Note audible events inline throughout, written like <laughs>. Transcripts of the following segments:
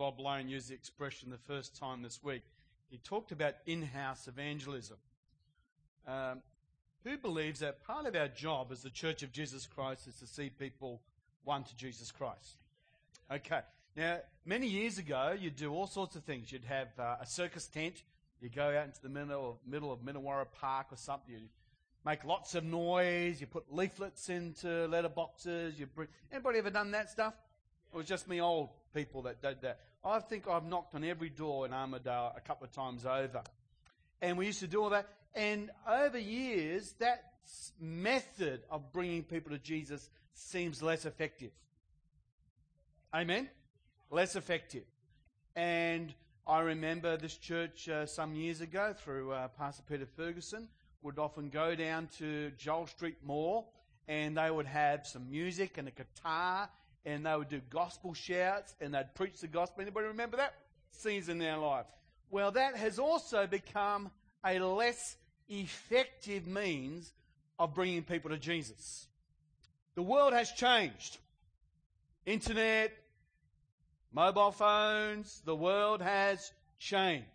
Bob Lane used the expression the first time this week. He talked about in house evangelism. Um, who believes that part of our job as the Church of Jesus Christ is to see people won to Jesus Christ? Okay. Now, many years ago, you'd do all sorts of things. You'd have uh, a circus tent. You go out into the middle of, middle of Park or something. You make lots of noise. You put leaflets into letterboxes. You bring, anybody ever done that stuff? It was just me old people that did that. I think I've knocked on every door in Armadale a couple of times over. And we used to do all that. And over years, that method of bringing people to Jesus seems less effective. Amen? Less effective. And I remember this church uh, some years ago through uh, Pastor Peter Ferguson would often go down to Jull Street Mall and they would have some music and a guitar and they would do gospel shouts and they'd preach the gospel. Anybody remember that? Scenes in their life. Well, that has also become a less effective means of bringing people to Jesus. The world has changed. Internet, mobile phones, the world has changed.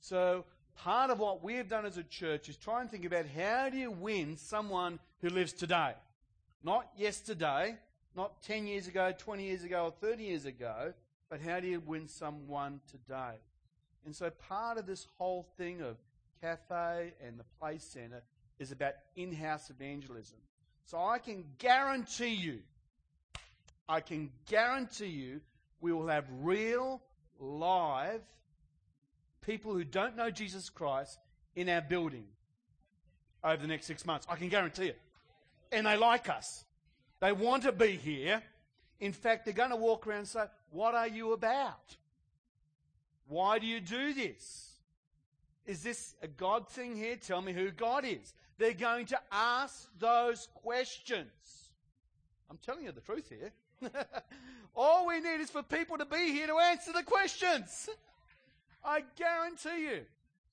So part of what we've done as a church is try and think about how do you win someone who lives today? Not yesterday, not 10 years ago, 20 years ago, or 30 years ago, but how do you win someone today? And so part of this whole thing of cafe and the play center is about in-house evangelism. So I can guarantee you, I can guarantee you, we will have real, live people who don't know Jesus Christ in our building over the next six months. I can guarantee it. And they like us. They want to be here. In fact, they're going to walk around and say, What are you about? Why do you do this? Is this a God thing here? Tell me who God is. They're going to ask those questions. I'm telling you the truth here. <laughs> All we need is for people to be here to answer the questions. <laughs> I guarantee you.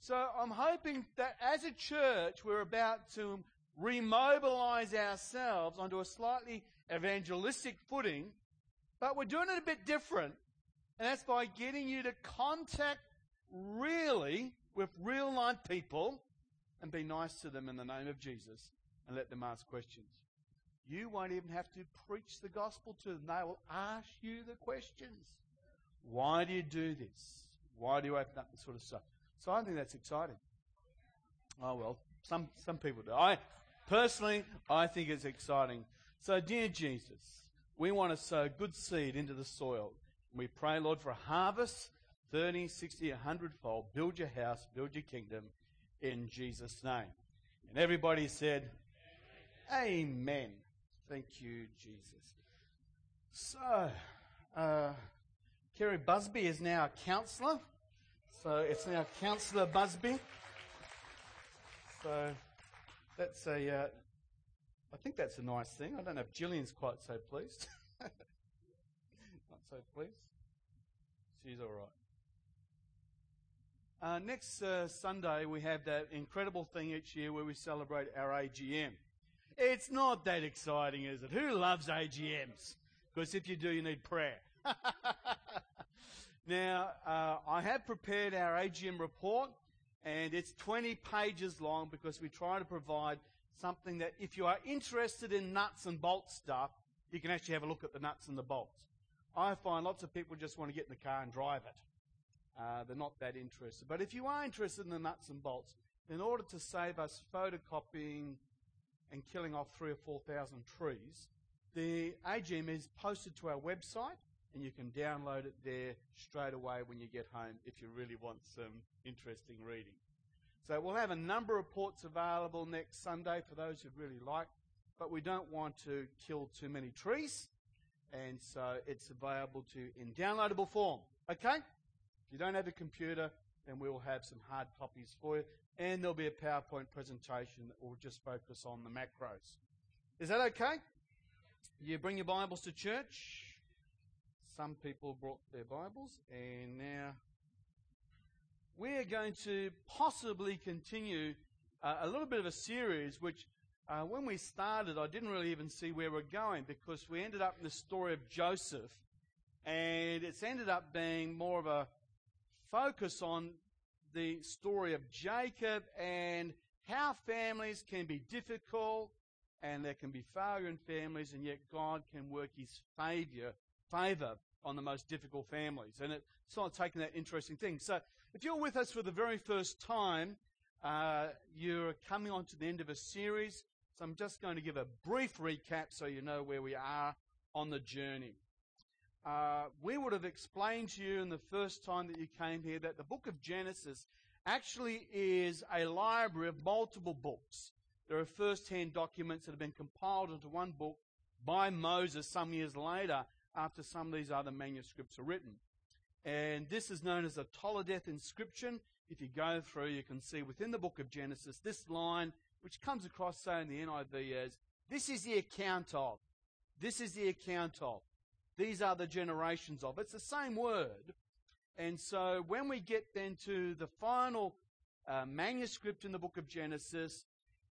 So I'm hoping that as a church, we're about to remobilize ourselves onto a slightly evangelistic footing, but we're doing it a bit different. And that's by getting you to contact really with real life people and be nice to them in the name of Jesus and let them ask questions. You won't even have to preach the gospel to them. They will ask you the questions. Why do you do this? Why do you open up this sort of stuff? So I think that's exciting. Oh well, some some people do. I personally I think it's exciting. So dear Jesus, we want to sow good seed into the soil. We pray, Lord, for a harvest 30, 60, 100 fold. Build your house, build your kingdom in Jesus' name. And everybody said, Amen. Thank you, Jesus. So, uh, Kerry Busby is now a councillor. So it's now Councillor Busby. So that's a, uh, I think that's a nice thing. I don't know if Gillian's quite so pleased. <laughs> Not so pleased. She's all right. Uh, next uh, Sunday, we have that incredible thing each year where we celebrate our AGM. It's not that exciting, is it? Who loves AGMs? Because if you do, you need prayer. <laughs> now, uh, I have prepared our AGM report, and it's 20 pages long because we try to provide something that if you are interested in nuts and bolts stuff, you can actually have a look at the nuts and the bolts. I find lots of people just want to get in the car and drive it. Uh, they're not that interested. But if you are interested in the nuts and bolts, in order to save us photocopying and killing off three or four thousand trees, the AGM is posted to our website and you can download it there straight away when you get home if you really want some interesting reading. So we'll have a number of ports available next Sunday for those who really like, but we don't want to kill too many trees, and so it's available to in downloadable form. Okay? If you don't have a computer, then we will have some hard copies for you, and there'll be a PowerPoint presentation that will just focus on the macros. Is that okay? You bring your Bibles to church. Some people brought their Bibles, and now we are going to possibly continue uh, a little bit of a series which uh, when we started, I didn't really even see where we're going because we ended up in the story of Joseph And it's ended up being more of a focus on the story of Jacob and how families can be difficult and there can be failure in families, and yet God can work His favor, favor on the most difficult families. And it's not taking that interesting thing. So, if you're with us for the very first time, uh, you're coming on to the end of a series. So, I'm just going to give a brief recap so you know where we are on the journey. Uh, we would have explained to you in the first time that you came here that the book of Genesis actually is a library of multiple books. There are first hand documents that have been compiled into one book by Moses some years later after some of these other manuscripts are written. And this is known as a Toledoth inscription. If you go through, you can see within the book of Genesis this line, which comes across, say, in the NIV as, This is the account of. This is the account of. These are the generations of. It's the same word. And so when we get then to the final uh, manuscript in the book of Genesis,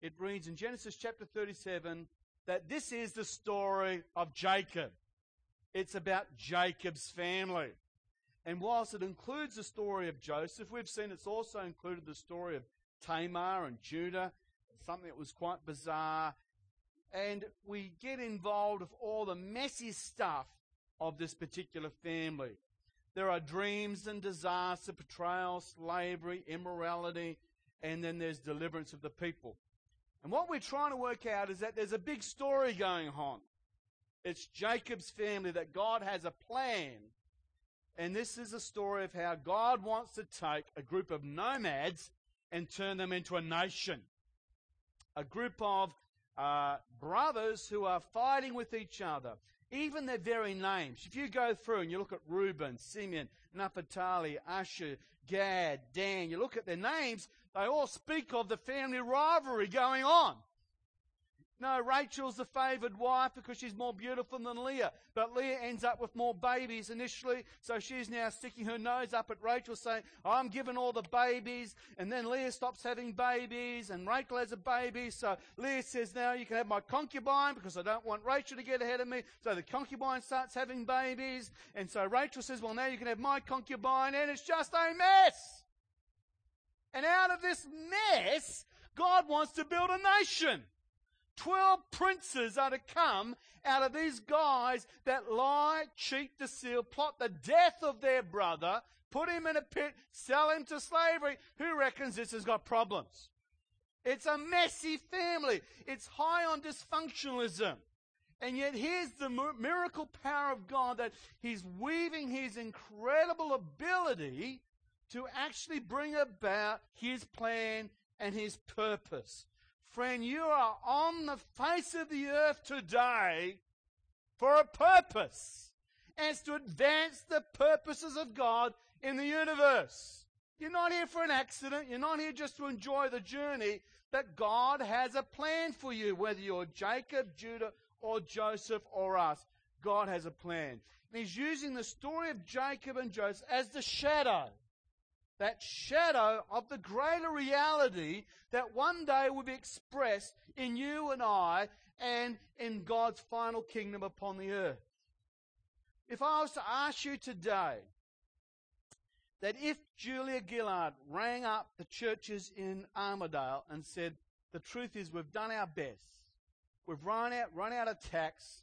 it reads in Genesis chapter 37 that this is the story of Jacob. It's about Jacob's family. And whilst it includes the story of Joseph, we've seen it's also included the story of Tamar and Judah, something that was quite bizarre. And we get involved with all the messy stuff of this particular family. There are dreams and disaster, betrayal, slavery, immorality, and then there's deliverance of the people. And what we're trying to work out is that there's a big story going on. It's Jacob's family that God has a plan. And this is a story of how God wants to take a group of nomads and turn them into a nation. A group of uh, brothers who are fighting with each other. Even their very names. If you go through and you look at Reuben, Simeon, Naphtali, Asher, Gad, Dan, you look at their names, they all speak of the family rivalry going on. No, Rachel's the favored wife because she's more beautiful than Leah. But Leah ends up with more babies initially, so she's now sticking her nose up at Rachel saying, I'm giving all the babies. And then Leah stops having babies, and Rachel has a baby. So Leah says, Now you can have my concubine because I don't want Rachel to get ahead of me. So the concubine starts having babies. And so Rachel says, Well, now you can have my concubine, and it's just a mess. And out of this mess, God wants to build a nation. Twelve princes are to come out of these guys that lie, cheat, deceive, plot the death of their brother, put him in a pit, sell him to slavery. Who reckons this has got problems? It's a messy family. It's high on dysfunctionalism. And yet here's the miracle power of God that He's weaving His incredible ability to actually bring about His plan and His purpose. Friend, you are on the face of the earth today for a purpose. And it's to advance the purposes of God in the universe. You're not here for an accident. You're not here just to enjoy the journey. That God has a plan for you, whether you're Jacob, Judah, or Joseph, or us. God has a plan. And He's using the story of Jacob and Joseph as the shadow that shadow of the greater reality that one day will be expressed in you and I and in God's final kingdom upon the earth. If I was to ask you today that if Julia Gillard rang up the churches in Armadale and said, the truth is we've done our best. We've run out, run out of tax.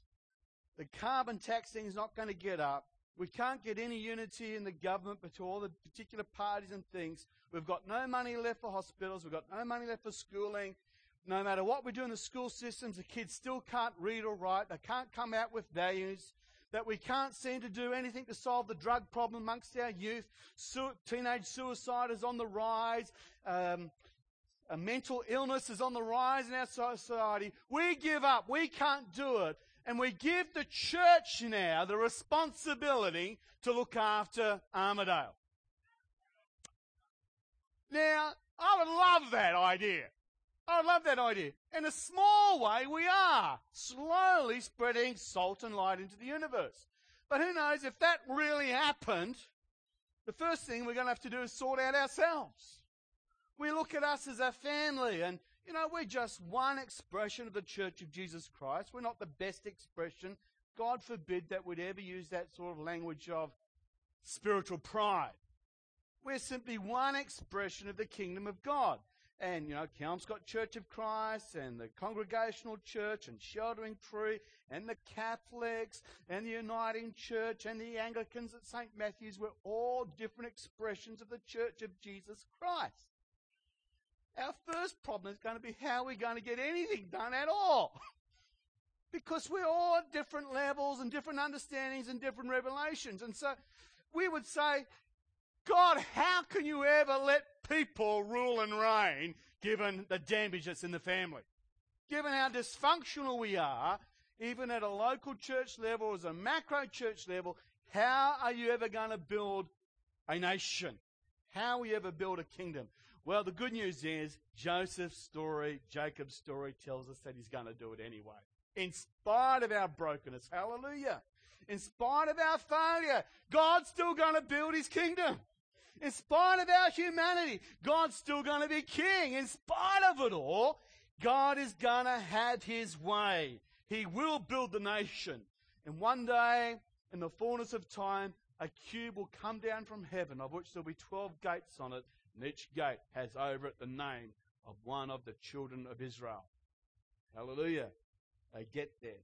The carbon tax thing is not going to get up. We can't get any unity in the government between all the particular parties and things. We've got no money left for hospitals. We've got no money left for schooling. No matter what we do in the school systems, the kids still can't read or write. They can't come out with values. That we can't seem to do anything to solve the drug problem amongst our youth. Su- teenage suicide is on the rise. Um, a mental illness is on the rise in our society. We give up. We can't do it and we give the church now the responsibility to look after Armadale. Now, I would love that idea. I would love that idea. In a small way, we are slowly spreading salt and light into the universe. But who knows if that really happened, the first thing we're going to have to do is sort out ourselves. We look at us as a family and you know, we're just one expression of the Church of Jesus Christ. We're not the best expression. God forbid that we'd ever use that sort of language of spiritual pride. We're simply one expression of the kingdom of God. And, you know, Kelmscott Church of Christ and the Congregational Church and Sheltering Tree and the Catholics and the Uniting Church and the Anglicans at St. Matthew's were all different expressions of the Church of Jesus Christ. Our first problem is going to be how we're going to get anything done at all. <laughs> because we're all at different levels and different understandings and different revelations. And so we would say, God, how can you ever let people rule and reign given the damage that's in the family? Given how dysfunctional we are, even at a local church level, as a macro church level, how are you ever going to build a nation? How will you ever build a kingdom? Well, the good news is Joseph's story, Jacob's story tells us that he's going to do it anyway. In spite of our brokenness. Hallelujah. In spite of our failure, God's still going to build his kingdom. In spite of our humanity, God's still going to be king. In spite of it all, God is going to have his way. He will build the nation. And one day, in the fullness of time, a cube will come down from heaven, of which there'll be 12 gates on it, and each gate has over it the name of one of the children of Israel. Hallelujah. They get there.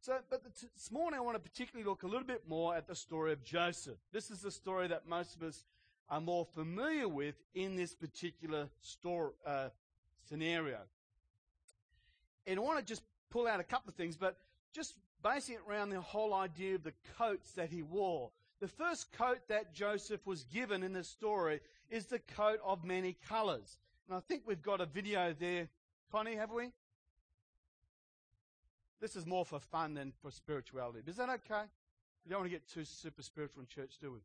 So, but this morning I want to particularly look a little bit more at the story of Joseph. This is the story that most of us are more familiar with in this particular story, uh, scenario. And I want to just pull out a couple of things, but just basing it around the whole idea of the coats that he wore. The first coat that Joseph was given in the story is the coat of many colors. And I think we've got a video there. Connie, have we? This is more for fun than for spirituality. Is that okay? We don't want to get too super spiritual in church, do we?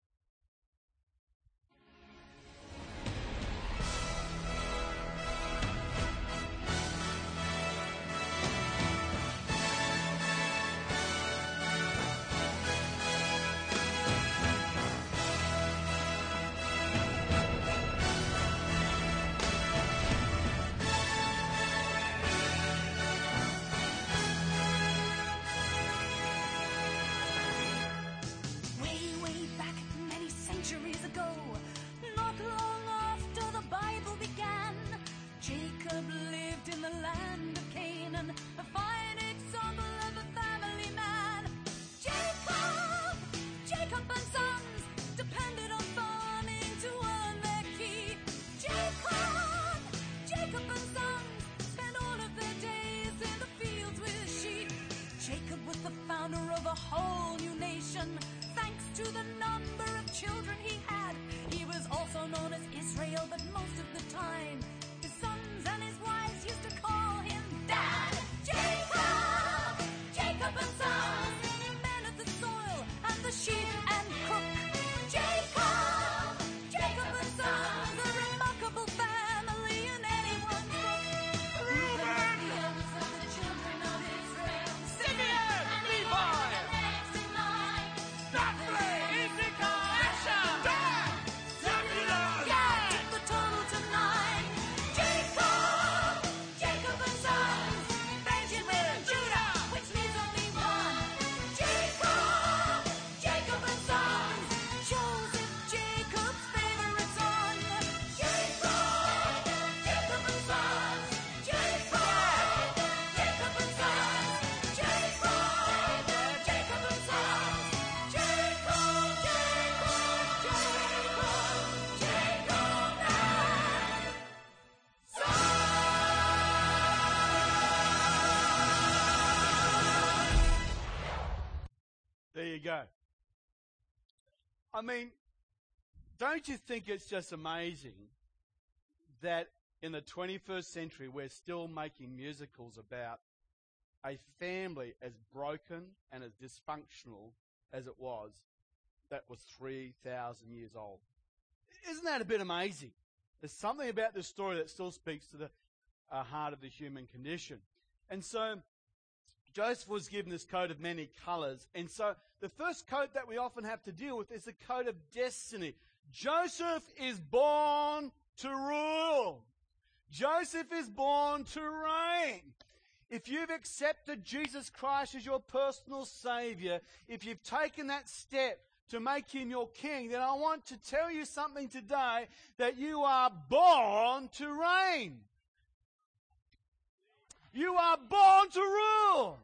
I mean, don't you think it's just amazing that in the 21st century we're still making musicals about a family as broken and as dysfunctional as it was that was 3,000 years old? Isn't that a bit amazing? There's something about this story that still speaks to the uh, heart of the human condition. And so Joseph was given this coat of many colors. And so the first coat that we often have to deal with is the coat of destiny. Joseph is born to rule. Joseph is born to reign. if you've accepted Jesus Christ as your personal Savior, if you've taken that step to make Him your King, then I want to tell you something today that you are born to reign. You are born to rule.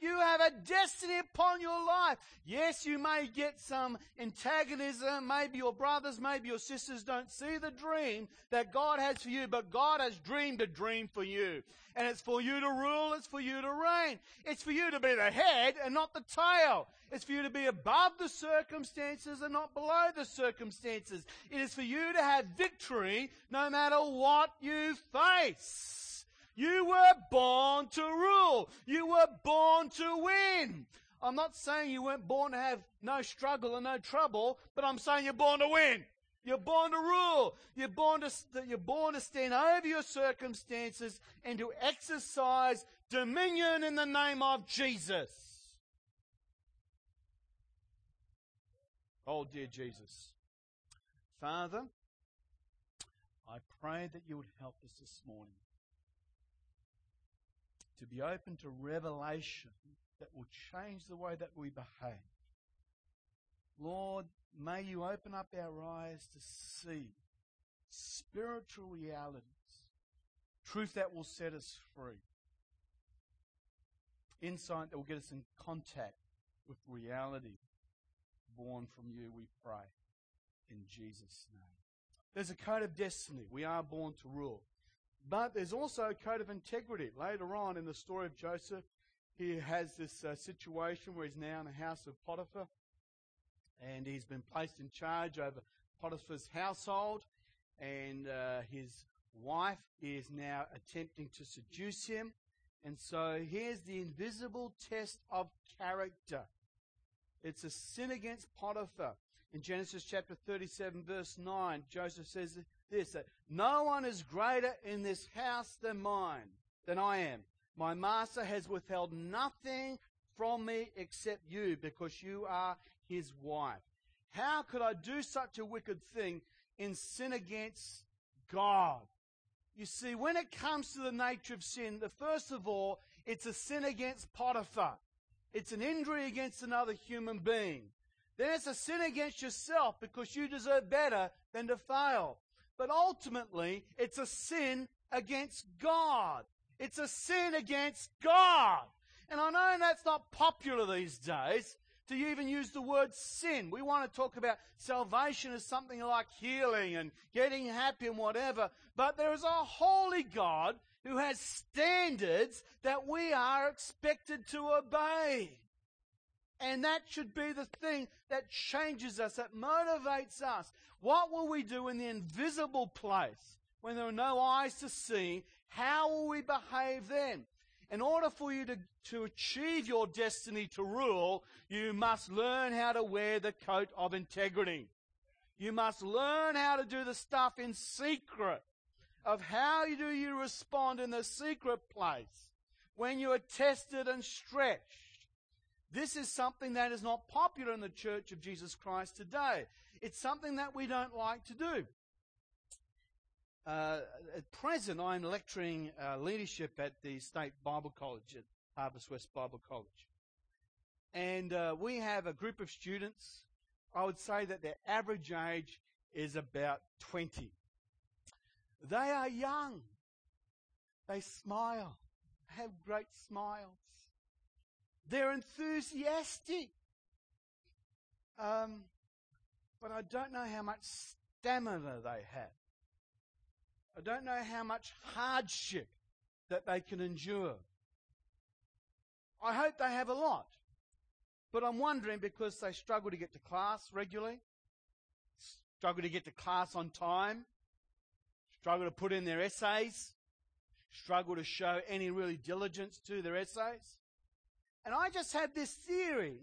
You have a destiny upon your life. Yes, you may get some antagonism. Maybe your brothers, maybe your sisters don't see the dream that God has for you, but God has dreamed a dream for you. And it's for you to rule, it's for you to reign. It's for you to be the head and not the tail. It's for you to be above the circumstances and not below the circumstances. It is for you to have victory no matter what you face. You were born to rule. You were born to win. I'm not saying you weren't born to have no struggle and no trouble, but I'm saying you're born to win. You're born to rule. You're born to, you're born to stand over your circumstances and to exercise dominion in the name of Jesus. Oh, dear Jesus. Father, I pray that you would help us this morning to be open to revelation that will change the way that we behave. Lord, may you open up our eyes to see spiritual realities, truth that will set us free, insight that will get us in contact with reality born from you, we pray. In Jesus' name. There's a code of destiny. We are born to rule. But there's also a code of integrity. Later on in the story of Joseph, he has this uh, situation where he's now in the house of Potiphar and he's been placed in charge over Potiphar's household and uh, his wife is now attempting to seduce him. And so here's the invisible test of character. It's a sin against Potiphar. In Genesis chapter 37 verse 9, Joseph says this, that no one is greater in this house than mine, than I am. My master has withheld nothing from me except you because you are his wife. How could I do such a wicked thing in sin against God? You see, when it comes to the nature of sin, the first of all, it's a sin against Potiphar. It's an injury against another human being. Then it's a sin against yourself because you deserve better than to fail. But ultimately, it's a sin against God. It's a sin against God. And I know that's not popular these days to even use the word sin. We want to talk about salvation as something like healing and getting happy and whatever. But there is a holy God who has standards that we are expected to obey. And that should be the thing that changes us, that motivates us. What will we do in the invisible place when there are no eyes to see? How will we behave then? In order for you to, to achieve your destiny to rule, you must learn how to wear the coat of integrity. You must learn how to do the stuff in secret of how do you respond in the secret place when you are tested and stretched. This is something that is not popular in the Church of Jesus Christ today. It's something that we don't like to do. Uh, at present, I'm lecturing uh, leadership at the State Bible College at Harvest West Bible College. And uh, we have a group of students. I would say that their average age is about 20. They are young. They smile, have great smiles. They're enthusiastic. Um, but I don't know how much stamina they have. I don't know how much hardship that they can endure. I hope they have a lot. But I'm wondering because they struggle to get to class regularly, struggle to get to class on time, struggle to put in their essays, struggle to show any really diligence to their essays. And I just have this theory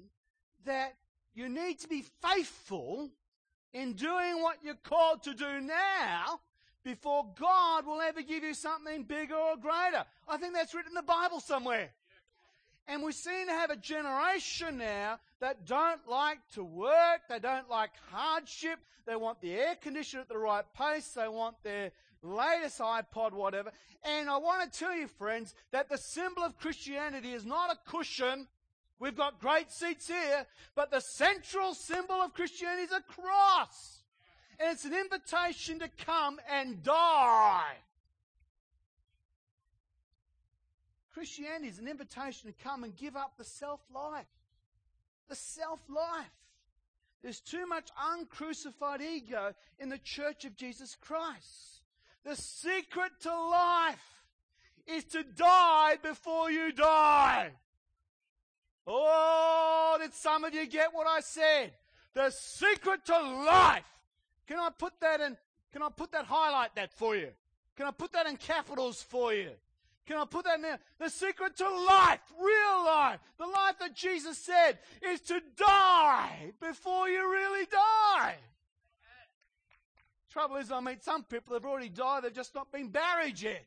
that you need to be faithful in doing what you're called to do now before God will ever give you something bigger or greater. I think that's written in the Bible somewhere. And we seem to have a generation now that don't like to work, they don't like hardship, they want the air conditioner at the right pace, they want their latest iPod, whatever. And I want to tell you, friends, that the symbol of Christianity is not a cushion. We've got great seats here, but the central symbol of Christianity is a cross. And it's an invitation to come and die. Christianity is an invitation to come and give up the self life. The self life. There's too much uncrucified ego in the church of Jesus Christ. The secret to life is to die before you die. Oh, did some of you get what I said? The secret to life. Can I put that in? Can I put that highlight that for you? Can I put that in capitals for you? Can I put that in there? The secret to life, real life, the life that Jesus said is to die before you really die. Trouble is, I meet some people that have already died, they've just not been buried yet.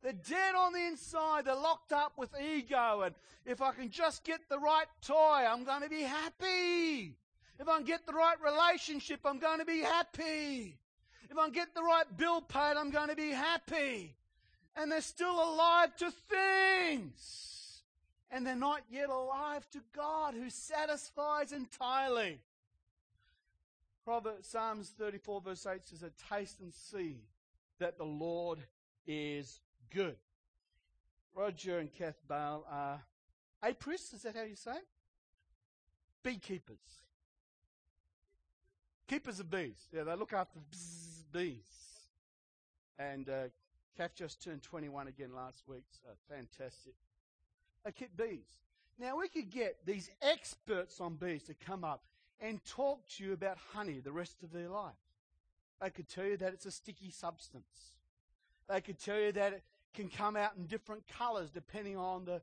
They're dead on the inside, they're locked up with ego, and if I can just get the right toy, I'm going to be happy. If I can get the right relationship, I'm going to be happy. If I can get the right bill paid, I'm going to be happy and they're still alive to things. And they're not yet alive to God who satisfies entirely. Proverbs, Psalms 34 verse 8 says, A taste and see that the Lord is good. Roger and Kath Bale are apiarists, is that how you say? Beekeepers. Keepers of bees. Yeah, they look after bees. And uh, Kath just turned 21 again last week, so fantastic. They keep bees. Now, we could get these experts on bees to come up and talk to you about honey the rest of their life. They could tell you that it's a sticky substance. They could tell you that it can come out in different colors depending on the,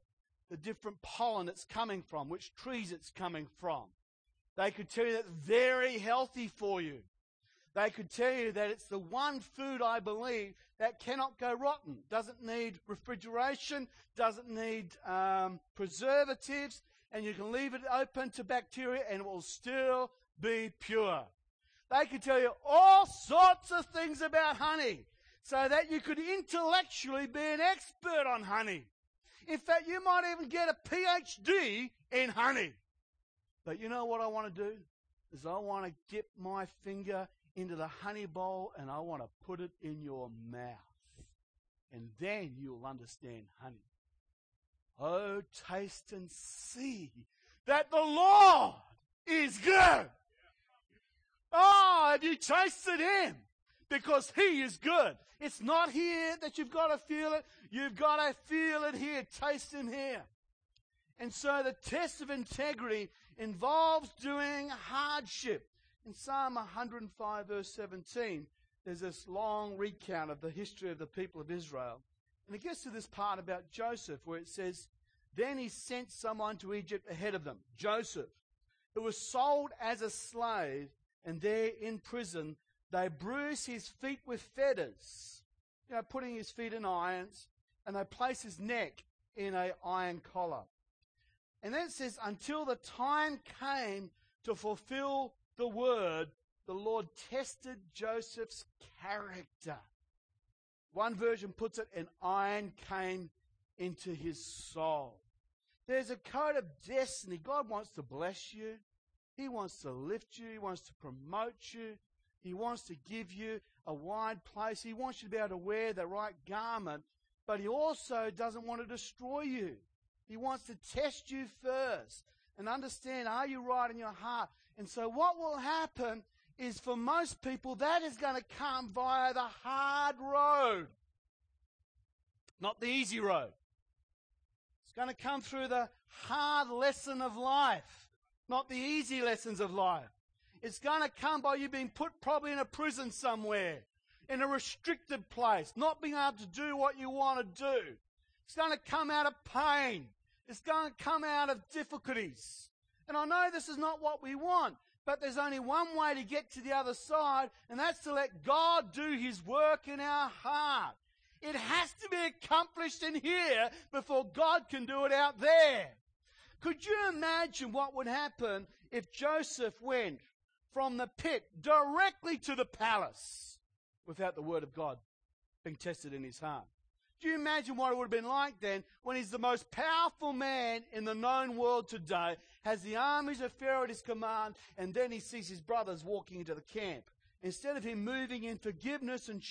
the different pollen it's coming from, which trees it's coming from. They could tell you that it's very healthy for you. They could tell you that it's the one food, I believe, that cannot go rotten. Doesn't need refrigeration, doesn't need um, preservatives, and you can leave it open to bacteria and it will still be pure. They could tell you all sorts of things about honey so that you could intellectually be an expert on honey. In fact, you might even get a PhD in honey. But you know what I want to do? Is I want to dip my finger into the honey bowl and I want to put it in your mouth. And then you'll understand honey. Oh, taste and see that the Lord is good. Oh, have you tasted Him? Because He is good. It's not here that you've got to feel it. You've got to feel it here. Taste Him here. And so the test of integrity involves doing hardship. In Psalm 105, verse 17, there's this long recount of the history of the people of Israel. And it gets to this part about Joseph where it says, Then he sent someone to Egypt ahead of them, Joseph, who was sold as a slave, and there in prison they bruise his feet with fetters, you know, putting his feet in irons, and they place his neck in a iron collar. And then it says, until the time came to fulfill the word, the Lord tested Joseph's character. One version puts it, an iron came into his soul. There's a code of destiny. God wants to bless you. He wants to lift you. He wants to promote you. He wants to give you a wide place. He wants you to be able to wear the right garment, but he also doesn't want to destroy you. He wants to test you first and understand, are you right in your heart? And so what will happen is for most people, that is going to come via the hard road, not the easy road. It's going to come through the hard lesson of life, not the easy lessons of life. It's going to come by you being put probably in a prison somewhere, in a restricted place, not being able to do what you want to do. It's going to come out of pain. It's going to come out of difficulties. And I know this is not what we want, but there's only one way to get to the other side, and that's to let God do His work in our heart. It has to be accomplished in here before God can do it out there. Could you imagine what would happen if Joseph went from the pit directly to the palace without the word of God being tested in his heart? You imagine what it would have been like then when he's the most powerful man in the known world today, has the armies of Pharaoh at his command, and then he sees his brothers walking into the camp? Instead of him moving in forgiveness and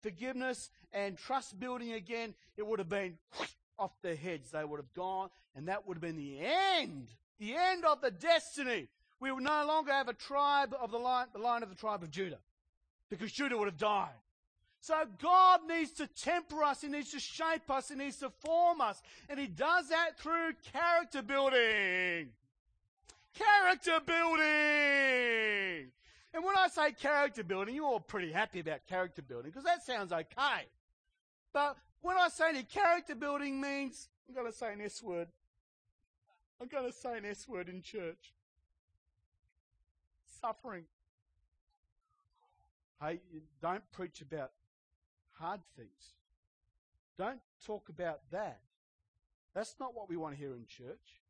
forgiveness and trust building again, it would have been <sniffs> off their heads. They would have gone, and that would have been the end, the end of the destiny. We would no longer have a tribe of the line, the line of the tribe of Judah, because Judah would have died. So God needs to temper us, He needs to shape us, He needs to form us, and He does that through character building. Character building! And when I say character building, you're all pretty happy about character building, because that sounds okay. But when I say that character building means, I'm going to say an S word. I'm going to say an S word in church. Suffering. Hey, don't preach about hard things. Don't talk about that. That's not what we want to hear in church.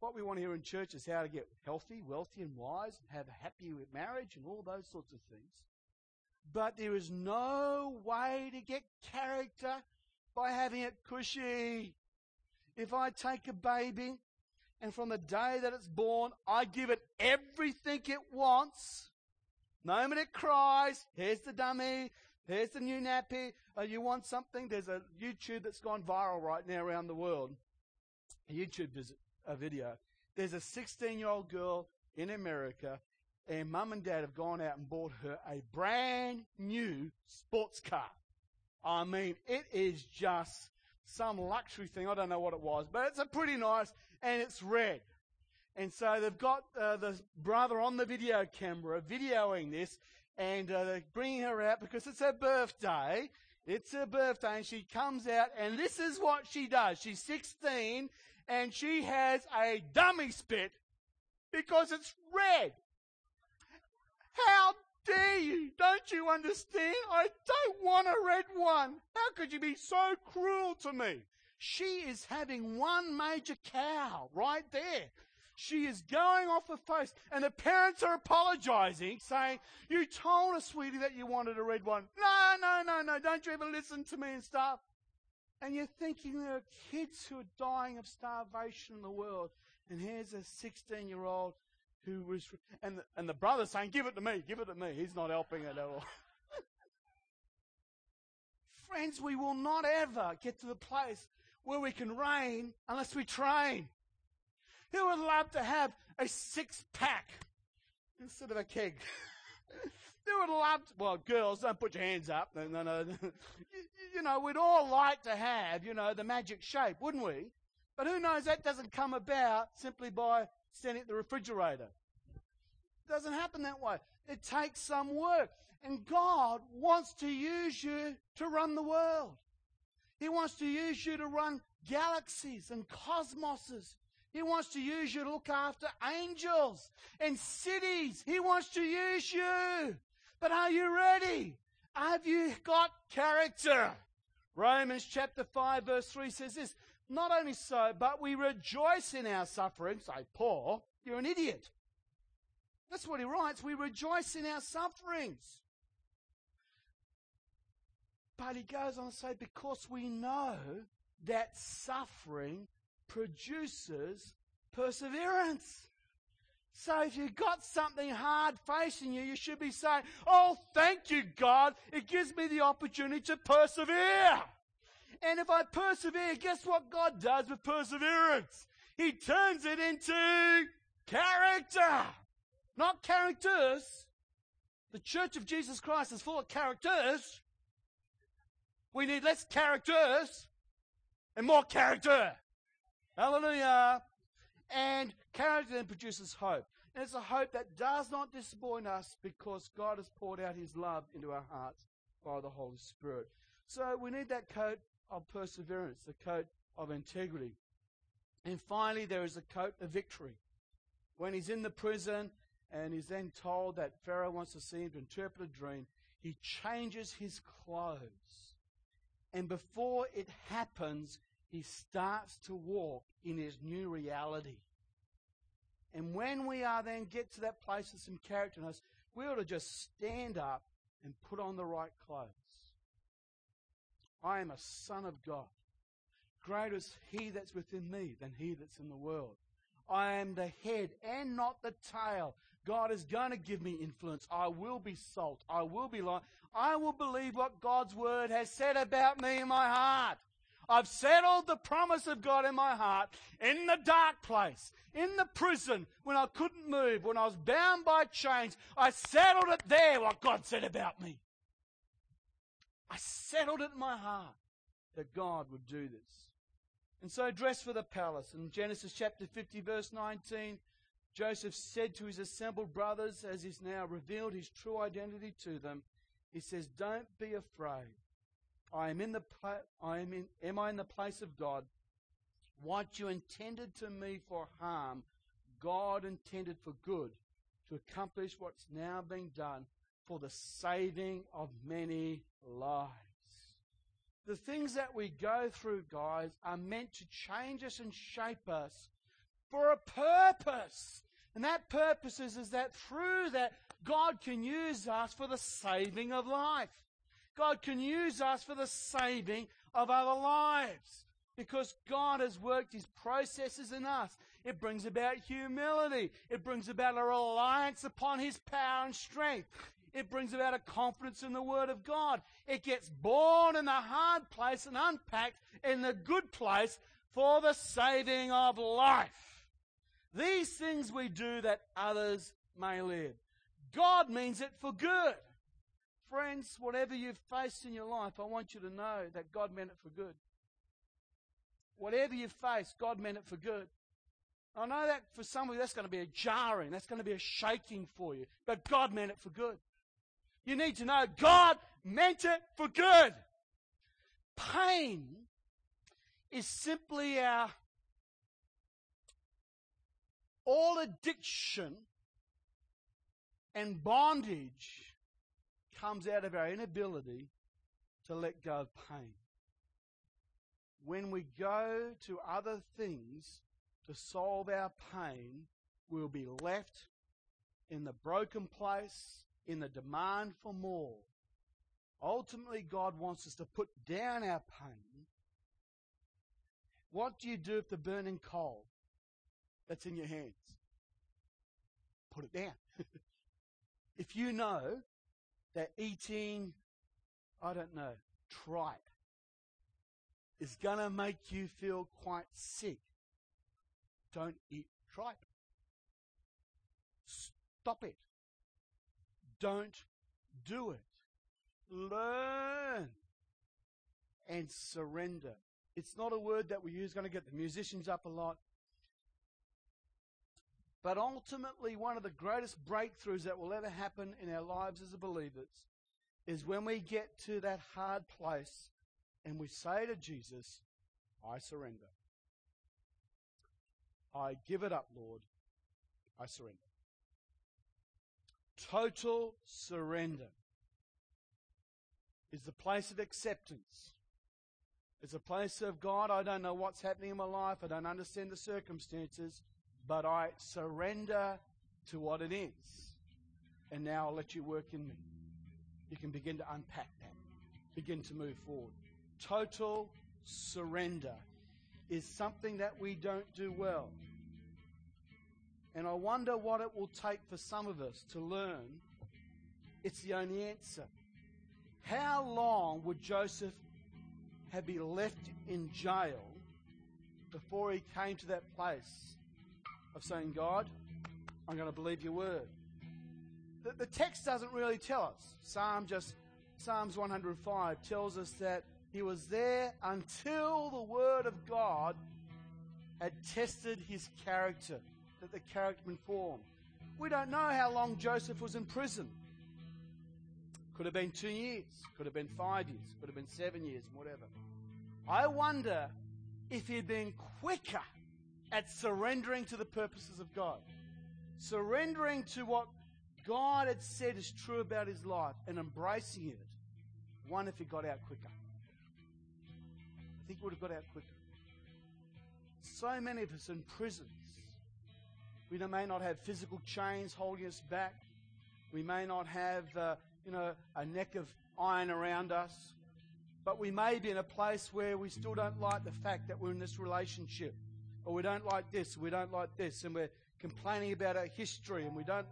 What we want to hear in church is how to get healthy, wealthy, and wise, and have a happy marriage, and all those sorts of things. But there is no way to get character by having it cushy. If I take a baby and from the day that it's born, I give it everything it wants, the moment it cries, here's the dummy, Here's the new nappy. Oh, you want something? There's a YouTube that's gone viral right now around the world. A YouTube visit, a video. There's a 16 year old girl in America, and mum and dad have gone out and bought her a brand new sports car. I mean, it is just some luxury thing. I don't know what it was, but it's a pretty nice, and it's red. And so they've got uh, the brother on the video camera videoing this, and uh, they're bringing her out because it's her birthday. It's her birthday, and she comes out, and this is what she does. She's 16, and she has a dummy spit because it's red. How dare you? Don't you understand? I don't want a red one. How could you be so cruel to me? She is having one major cow right there. She is going off her face. And the parents are apologizing, saying, You told us, sweetie, that you wanted a red one. No, no, no, no. Don't you ever listen to me and stuff. And you're thinking there are kids who are dying of starvation in the world. And here's a 16 year old who was, and the, and the brother saying, Give it to me, give it to me. He's not helping at all. <laughs> Friends, we will not ever get to the place where we can reign unless we train. Who would love to have a six pack instead of a keg? Who would love to, well, girls, don't put your hands up. No, no, no. <laughs> you, you know, we'd all like to have, you know, the magic shape, wouldn't we? But who knows that doesn't come about simply by standing at the refrigerator. It doesn't happen that way. It takes some work. And God wants to use you to run the world. He wants to use you to run galaxies and cosmoses he wants to use you to look after angels and cities. He wants to use you. But are you ready? Have you got character? Romans chapter 5 verse 3 says this, not only so, but we rejoice in our sufferings. Say, Paul, you're an idiot. That's what he writes. We rejoice in our sufferings. But he goes on to say, because we know that suffering produces perseverance. So if you've got something hard facing you, you should be saying, Oh, thank you, God. It gives me the opportunity to persevere. And if I persevere, guess what God does with perseverance? He turns it into character. Not characters. The Church of Jesus Christ is full of characters. We need less characters and more character. Hallelujah. And character then produces hope. And it's a hope that does not disappoint us because God has poured out his love into our hearts by the Holy Spirit. So we need that coat of perseverance, the coat of integrity. And finally, there is a coat of victory. When he's in the prison and he's then told that Pharaoh wants to see him to interpret a dream, he changes his clothes And before it happens, he starts to walk in his new reality. And when we are then get to that place of some character in us, we ought to just stand up and put on the right clothes. I am a son of God. Greater is he that's within me than he that's in the world. I am the head and not the tail. God is going to give me influence. I will be salt. I will be light. I will believe what God's word has said about me in my heart. I've settled the promise of God in my heart in the dark place, in the prison, when I couldn't move, when I was bound by chains. I settled it there, what God said about me. I settled it in my heart that God would do this. And so dressed for the palace. In Genesis chapter 50, verse 19, Joseph said to his assembled brothers, as he's now revealed his true identity to them, he says, Don't be afraid. I am in the I am in am I in the place of God? What you intended to me for harm, God intended for good, to accomplish what's now being done for the saving of many lives. The things that we go through, guys, are meant to change us and shape us for a purpose. And that purpose is, is that through that, God can use us for the saving of life. God can use us for the saving of other lives. Because God has worked His processes in us. It brings about humility. It brings about a reliance upon His power and strength. It brings about a confidence in the Word of God. It gets born in the hard place and unpacked in the good place for the saving of life. These things we do that others may live. God means it for good. Friends, whatever you've faced in your life, I want you to know that God meant it for good. Whatever you face, God meant it for good. I know that for some of you that's going to be a jarring, that's going to be a shaking for you, but God meant it for good. You need to know God meant it for good. Pain is simply our all addiction and bondage comes out of our inability to let go of pain. When we go to other things to solve our pain, we'll be left in the broken place, in the demand for more. Ultimately, God wants us to put down our pain. What do you do with the burning coal that's in your hands? Put it down. <laughs> if you know eating, I don't know, tripe is going to make you feel quite sick, don't eat tripe. Stop it. Don't do it. Learn and surrender. It's not a word that we use, going to get the musicians up a lot. But ultimately, one of the greatest breakthroughs that will ever happen in our lives as believers is when we get to that hard place and we say to Jesus, I surrender. I give it up, Lord. I surrender. Total surrender is the place of acceptance. It's a place of God, I don't know what's happening in my life, I don't understand the circumstances, but I surrender to what it is. And now I'll let you work in me. You can begin to unpack that, begin to move forward. Total surrender is something that we don't do well. And I wonder what it will take for some of us to learn it's the only answer. How long would Joseph have been left in jail before he came to that place of saying, God, I'm going to believe your word. The, the text doesn't really tell us. Psalm just Psalms 105 tells us that he was there until the word of God had tested his character, that the character been formed. We don't know how long Joseph was in prison. Could have been two years, could have been five years, could have been seven years, whatever. I wonder if he'd been quicker at surrendering to the purposes of God, surrendering to what God had said is true about his life and embracing it. One, if he got out quicker. I think he would have got out quicker. So many of us in prisons. We may not have physical chains holding us back. We may not have, uh, you know, a neck of iron around us. But we may be in a place where we still don't like the fact that we're in this relationship. Or we don't like this, we don't like this, and we're complaining about our history, and we don't,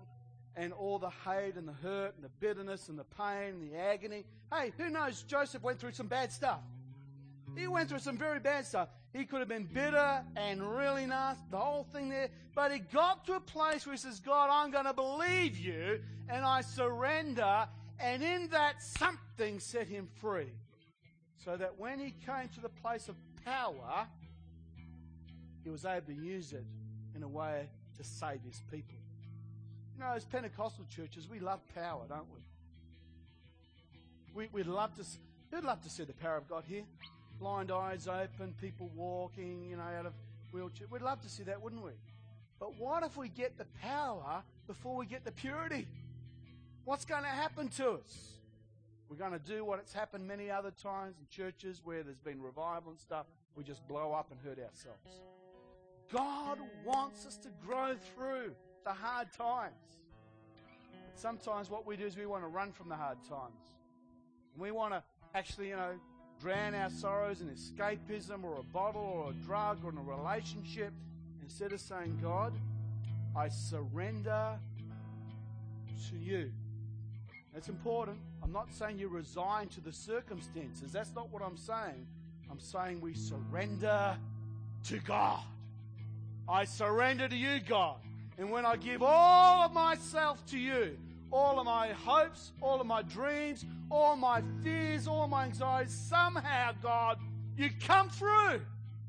and all the hate and the hurt and the bitterness and the pain and the agony. Hey, who knows? Joseph went through some bad stuff. He went through some very bad stuff. He could have been bitter and really nasty, the whole thing there. But he got to a place where he says, God, I'm going to believe you and I surrender. And in that, something set him free. So that when he came to the place of power, he was able to use it in a way to save his people. You know, as Pentecostal churches, we love power, don't we? we we'd love to. We'd love to see the power of God here blind eyes open, people walking, you know, out of wheelchair. We'd love to see that, wouldn't we? But what if we get the power before we get the purity? What's going to happen to us? We're going to do what it's happened many other times in churches where there's been revival and stuff. We just blow up and hurt ourselves. God wants us to grow through the hard times. But sometimes what we do is we want to run from the hard times. We want to actually, you know, drown our sorrows in escapism or a bottle or a drug or in a relationship instead of saying, God, I surrender to you. It's important. I'm not saying you resign to the circumstances. That's not what I'm saying. I'm saying we surrender to God. I surrender to you, God. And when I give all of myself to you, all of my hopes, all of my dreams, all my fears, all my anxieties. Somehow, God, you come through.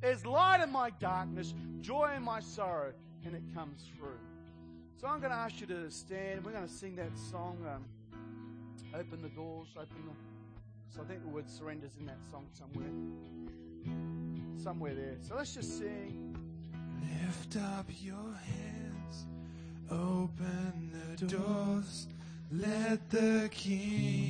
There's light in my darkness, joy in my sorrow, and it comes through. So I'm going to ask you to stand. We're going to sing that song. Um, open the doors, open the. So I think the word surrenders in that song somewhere. Somewhere there. So let's just sing. Lift up your hands, open the doors, let the King.